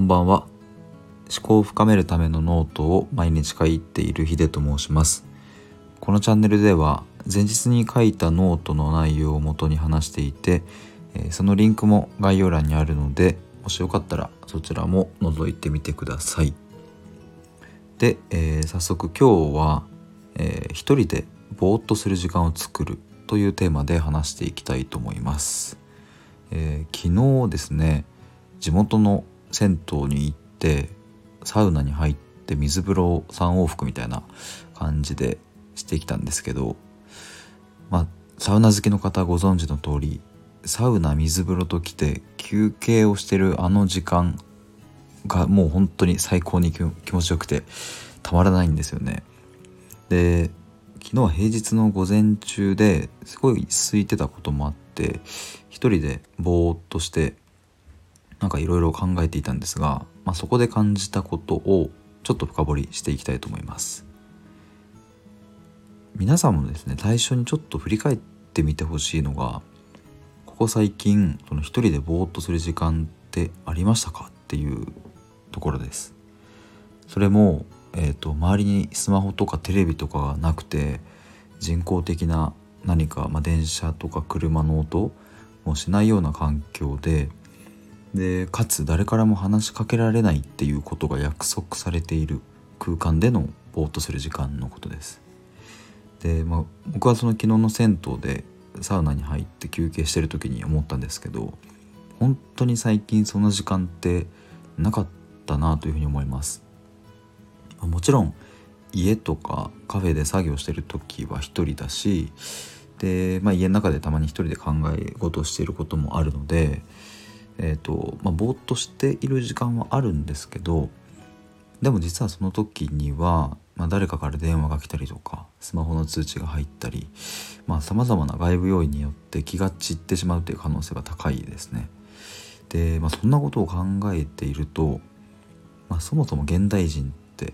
こんばんは。思考を深めるためのノートを毎日書いているヒデと申します。このチャンネルでは前日に書いたノートの内容をもとに話していてそのリンクも概要欄にあるのでもしよかったらそちらも覗いてみてください。で、えー、早速今日は、えー、一人でぼーっとする時間を作るというテーマで話していきたいと思います、えー、昨日ですね地元の銭湯に行ってサウナに入って水風呂3往復みたいな感じでしてきたんですけどまあサウナ好きの方ご存知の通りサウナ水風呂と来て休憩をしてるあの時間がもう本当に最高に気持ちよくてたまらないんですよね。で昨日は平日の午前中ですごい空いてたこともあって一人でぼーっとしてなんかいろいろ考えていたんですが、まあ、そこで感じたことをちょっと深掘りしていきたいと思います。皆さんもですね最初にちょっと振り返ってみてほしいのがここ最近その一人でぼーっとする時間ってありましたかっていうところです。それも、えーと、周りにスマホとかテレビとかがなくて人工的な何か、まあ、電車とか車の音もしないような環境ででかつ誰からも話しかけられないっていうことが約束されている空間でのぼーっとする時間のことです。で、まあ、僕はその昨日の銭湯でサウナに入って休憩してる時に思ったんですけど本当に最近その時間ってなかったなというふうに思います。もちろん家とかカフェで作業してる時は一人だしで、まあ、家の中でたまに一人で考え事をしていることもあるのでえーとまあ、ぼーっとしている時間はあるんですけどでも実はその時には、まあ、誰かから電話が来たりとかスマホの通知が入ったりさまざ、まな外部要因によって気が散ってしまうという可能性が高いですね。で、まあ、そんなことを考えていると、まあ、そもそも現代人って、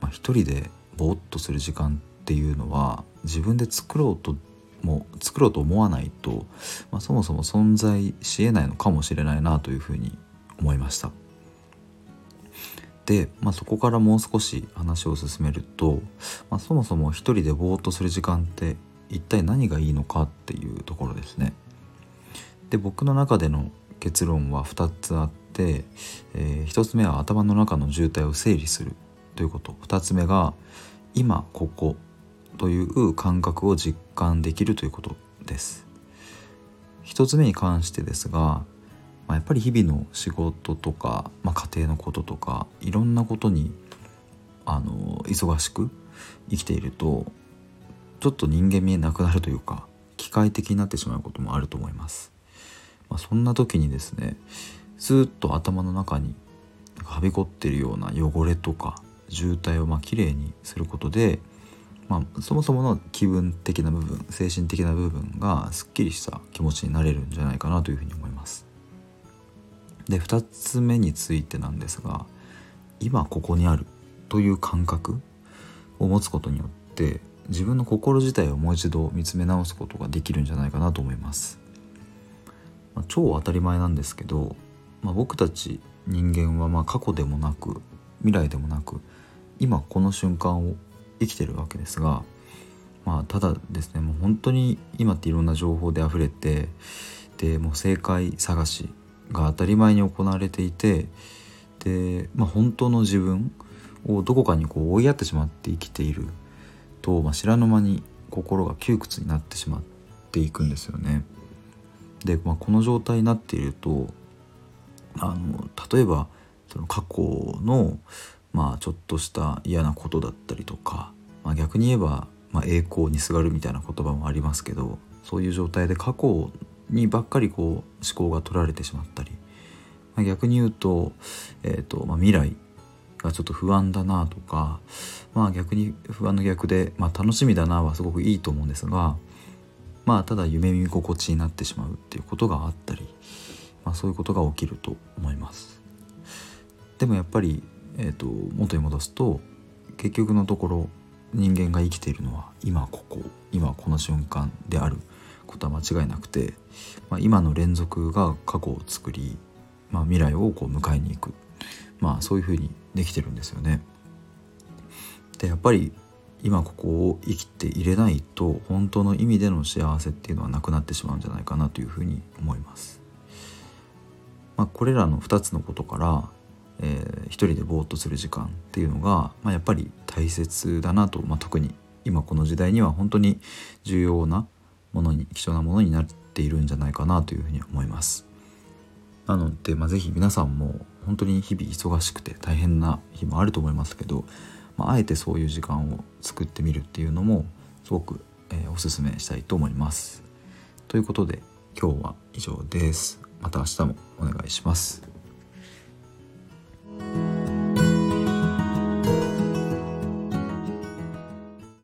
まあ、一人でぼーっとする時間っていうのは自分で作ろうとも作ろうと思わないと、まあ、そもそも存在しえないのかもしれないなというふうに思いました。で、まあ、そこからもう少し話を進めると、まあ、そもそも一人でぼーっとする時間って一体何がいいのかっていうところですね。で僕の中での結論は2つあって、えー、1つ目は頭の中の渋滞を整理するということ2つ目が今ここという感覚を実感できるということです。一つ目に関してですが、まあ、やっぱり日々の仕事とか、まあ、家庭のこととかいろんなことにあの忙しく生きているとちょっと人間味なくなるというか機械的になってしまうこともあると思います、まあ、そんな時にですねずっと頭の中にはびこっているような汚れとか渋滞をまあきれいにすることでまあ、そもそもの気分的な部分精神的な部分がすっきりした気持ちになれるんじゃないかなというふうに思います。で2つ目についてなんですが今ここにあるという感覚を持つことによって自分の心自体をもう一度見つめ直すことができるんじゃないかなと思います。まあ、超当たり前なんですけど、まあ、僕たち人間はま過去でもなく未来でもなく今この瞬間を生きてるわけですがまあただですねもう本当に今っていろんな情報で溢れてでもう正解探しが当たり前に行われていてで、まあ、本当の自分をどこかにこう追いやってしまって生きていると、まあ、知らぬ間に心が窮屈になってしまっていくんですよね。で、まあ、この状態になっているとあの例えばその過去のまあちょっとした嫌なことだったりとか、まあ、逆に言えば、まあ、栄光にすがるみたいな言葉もありますけどそういう状態で過去にばっかりこう思考が取られてしまったり、まあ、逆に言うと,、えーとまあ、未来がちょっと不安だなとか、まあ、逆に不安の逆で、まあ、楽しみだなはすごくいいと思うんですが、まあ、ただ夢見心地になってしまうっていうことがあったり、まあ、そういうことが起きると思います。でもやっぱりえーと、元に戻すと結局のところ人間が生きているのは今ここ今この瞬間であることは間違いなくて、まあ、今の連続が過去を作り、まあ、未来をこう迎えに行くまあそういうふうにできてるんですよね。でやっぱり今ここを生きていれないと本当の意味での幸せっていうのはなくなってしまうんじゃないかなというふうに思います。まあ、これらの2つのことから、えー、一人でぼーっとする時間っていうのが、まあ、やっぱり大切だなと、まあ、特に今この時代には本当に重要なものに貴重なものになっているんじゃないかなというふうに思います。なので、まあ、是非皆さんも本当に日々忙しくて大変な日もあると思いますけどまあ、えてそういう時間を作ってみるっていうのもすごく、えー、おすすめしたいと思います。ということで今日は以上です。また明日もお願いします。